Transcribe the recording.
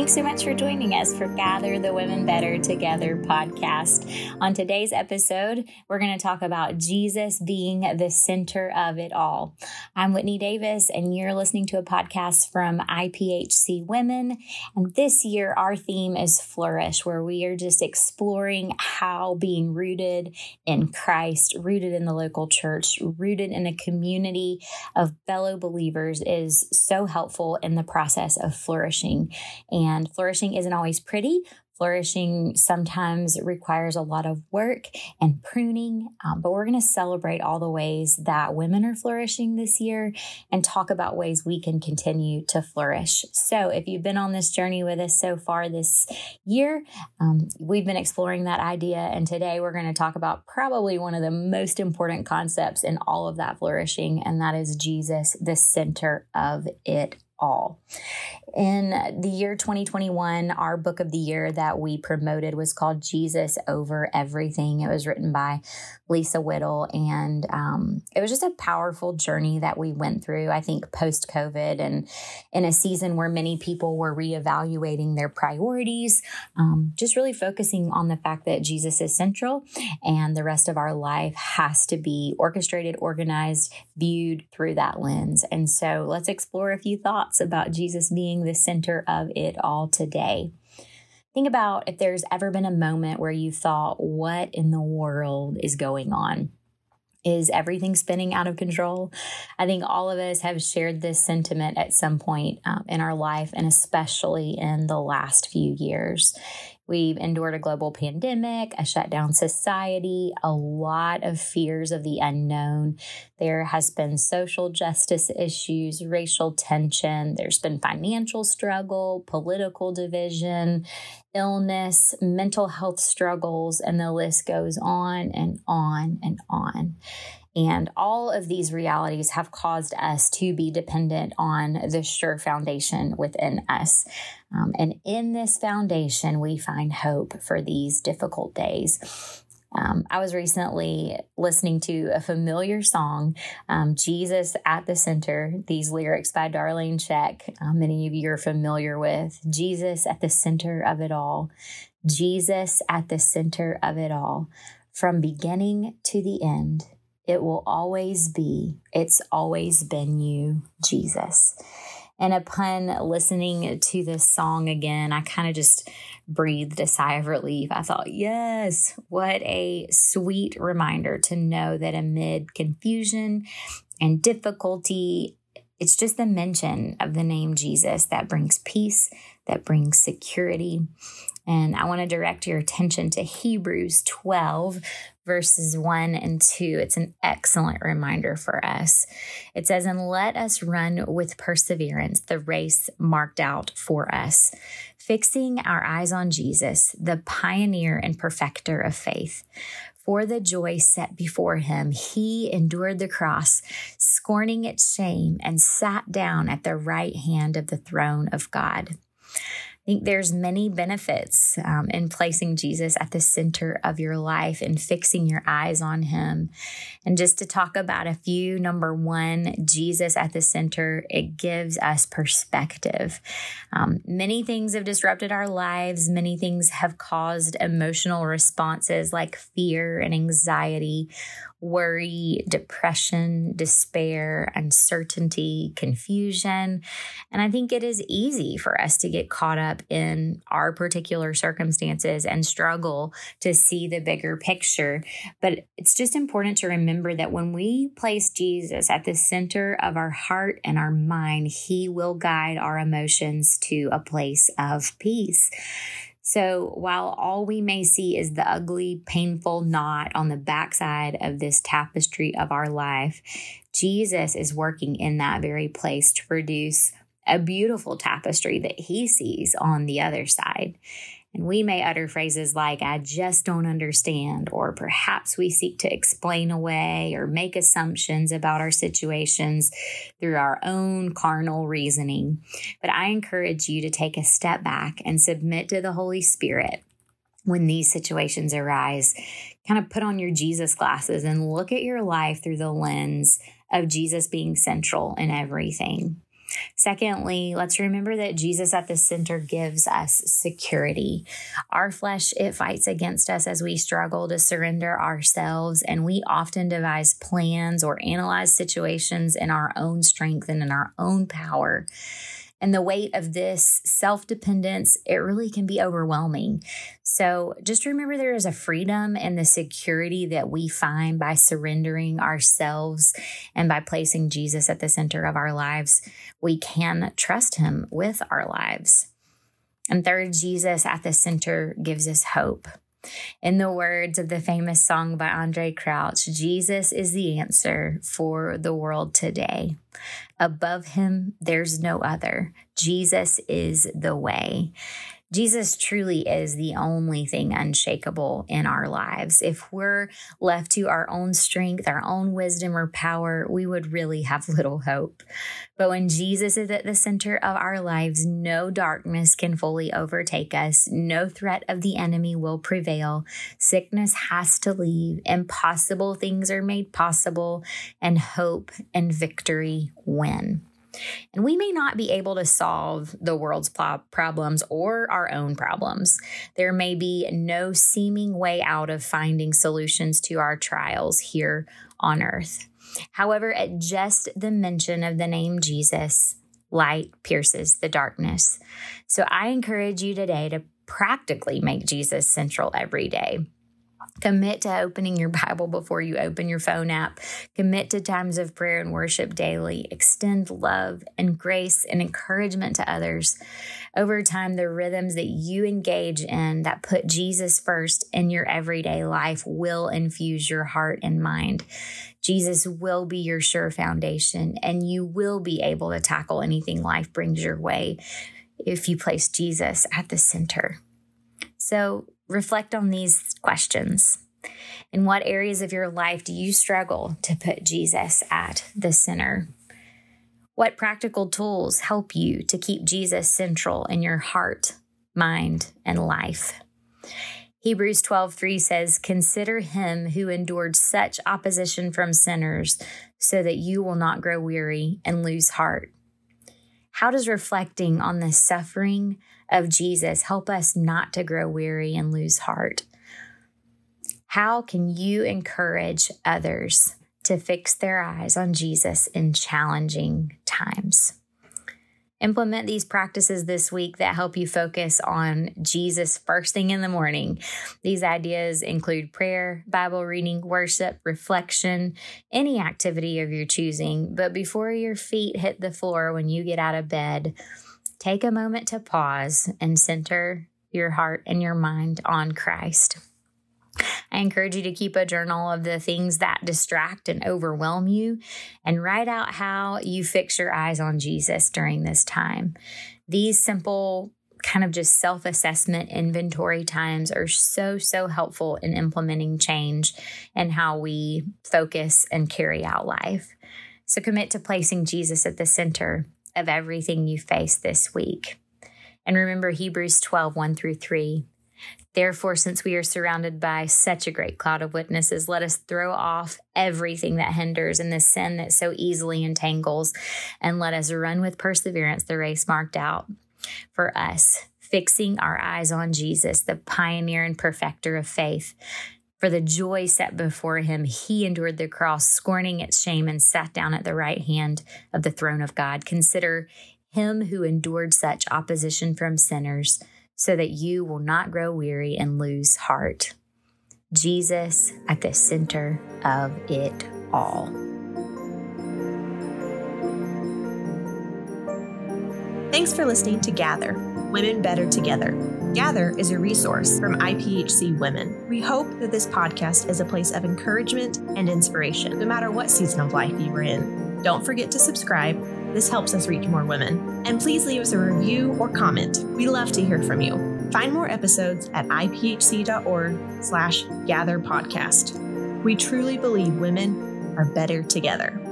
Thanks so much for joining us for Gather the Women Better Together podcast. On today's episode, we're going to talk about Jesus being the center of it all. I'm Whitney Davis, and you're listening to a podcast from IPHC Women. And this year, our theme is Flourish, where we are just exploring how being rooted in Christ, rooted in the local church, rooted in a community of fellow believers is so helpful in the process of flourishing. And flourishing isn't always pretty. Flourishing sometimes requires a lot of work and pruning, um, but we're going to celebrate all the ways that women are flourishing this year and talk about ways we can continue to flourish. So, if you've been on this journey with us so far this year, um, we've been exploring that idea, and today we're going to talk about probably one of the most important concepts in all of that flourishing, and that is Jesus, the center of it all. In the year 2021, our book of the year that we promoted was called Jesus Over Everything. It was written by Lisa Whittle, and um, it was just a powerful journey that we went through, I think, post COVID and in a season where many people were reevaluating their priorities, um, just really focusing on the fact that Jesus is central and the rest of our life has to be orchestrated, organized, viewed through that lens. And so let's explore a few thoughts about Jesus being being the center of it all today. Think about if there's ever been a moment where you thought, what in the world is going on? Is everything spinning out of control? I think all of us have shared this sentiment at some point um, in our life, and especially in the last few years. We've endured a global pandemic, a shutdown society, a lot of fears of the unknown. There has been social justice issues, racial tension, there's been financial struggle, political division, illness, mental health struggles, and the list goes on and on and on. And all of these realities have caused us to be dependent on the sure foundation within us. Um, and in this foundation, we find hope for these difficult days. Um, I was recently listening to a familiar song, um, Jesus at the Center, these lyrics by Darlene Zschech. Uh, many of you are familiar with Jesus at the center of it all. Jesus at the center of it all, from beginning to the end. It will always be, it's always been you, Jesus. And upon listening to this song again, I kind of just breathed a sigh of relief. I thought, yes, what a sweet reminder to know that amid confusion and difficulty, it's just the mention of the name Jesus that brings peace, that brings security. And I want to direct your attention to Hebrews 12, verses 1 and 2. It's an excellent reminder for us. It says, And let us run with perseverance the race marked out for us, fixing our eyes on Jesus, the pioneer and perfecter of faith. For the joy set before him, he endured the cross, scorning its shame, and sat down at the right hand of the throne of God think there's many benefits um, in placing Jesus at the center of your life and fixing your eyes on him. And just to talk about a few, number one, Jesus at the center, it gives us perspective. Um, many things have disrupted our lives. Many things have caused emotional responses like fear and anxiety worry, depression, despair, uncertainty, confusion. And I think it is easy for us to get caught up in our particular circumstances and struggle to see the bigger picture. But it's just important to remember that when we place Jesus at the center of our heart and our mind, He will guide our emotions to a place of peace. So while all we may see is the ugly, painful knot on the backside of this tapestry of our life, Jesus is working in that very place to produce a beautiful tapestry that he sees on the other side. And we may utter phrases like, I just don't understand, or perhaps we seek to explain away or make assumptions about our situations through our own carnal reasoning. But I encourage you to take a step back and submit to the Holy Spirit when these situations arise. Kind of put on your Jesus glasses and look at your life through the lens of Jesus being central in everything. Secondly, let's remember that Jesus at the center gives us security. Our flesh, it fights against us as we struggle to surrender ourselves, and we often devise plans or analyze situations in our own strength and in our own power. And the weight of this self dependence, it really can be overwhelming. So just remember there is a freedom and the security that we find by surrendering ourselves and by placing Jesus at the center of our lives. We can trust him with our lives. And third, Jesus at the center gives us hope. In the words of the famous song by Andraé Crouch, Jesus is the answer for the world today. Above him, there's no other. Jesus is the way. Jesus truly is the only thing unshakable in our lives. If we're left to our own strength, our own wisdom or power, we would really have little hope. But when Jesus is at the center of our lives, no darkness can fully overtake us. No threat of the enemy will prevail. Sickness has to leave. Impossible things are made possible, and hope and victory win. And we may not be able to solve the world's problems or our own problems. There may be no seeming way out of finding solutions to our trials here on earth. However, at just the mention of the name Jesus, light pierces the darkness. So I encourage you today to practically make Jesus central every day. Commit to opening your Bible before you open your phone app. Commit to times of prayer and worship daily. Extend love and grace and encouragement to others. Over time, the rhythms that you engage in that put Jesus first in your everyday life will infuse your heart and mind. Jesus will be your sure foundation, and you will be able to tackle anything life brings your way if you place Jesus at the center. So, reflect on these questions. In what areas of your life do you struggle to put Jesus at the center? What practical tools help you to keep Jesus central in your heart, mind, and life? Hebrews 12:3 says, "Consider him who endured such opposition from sinners, so that you will not grow weary and lose heart." How does reflecting on the suffering of Jesus help us not to grow weary and lose heart? How can you encourage others to fix their eyes on Jesus in challenging times? Implement these practices this week that help you focus on Jesus first thing in the morning. These ideas include prayer, Bible reading, worship, reflection, any activity of your choosing. But before your feet hit the floor when you get out of bed, take a moment to pause and center your heart and your mind on Christ. I encourage you to keep a journal of the things that distract and overwhelm you and write out how you fix your eyes on Jesus during this time. These simple kind of just self assessment inventory times are so, so helpful in implementing change and how we focus and carry out life. So commit to placing Jesus at the center of everything you face this week. And remember Hebrews 12, 1 through 3. Therefore, since we are surrounded by such a great cloud of witnesses, let us throw off everything that hinders and the sin that so easily entangles, and let us run with perseverance the race marked out for us, fixing our eyes on Jesus, the pioneer and perfecter of faith. For the joy set before him, he endured the cross, scorning its shame, and sat down at the right hand of the throne of God. Consider him who endured such opposition from sinners so that you will not grow weary and lose heart. Jesus at the center of it all. Thanks for listening to Gather Women Better Together. Gather is a resource from IPHC Women. We hope that this podcast is a place of encouragement and inspiration, no matter what season of life you are in. Don't forget to subscribe this helps us reach more women. And please leave us a review or comment. We love to hear from you. Find more episodes at iphc.org slash gather podcast. We truly believe women are better together.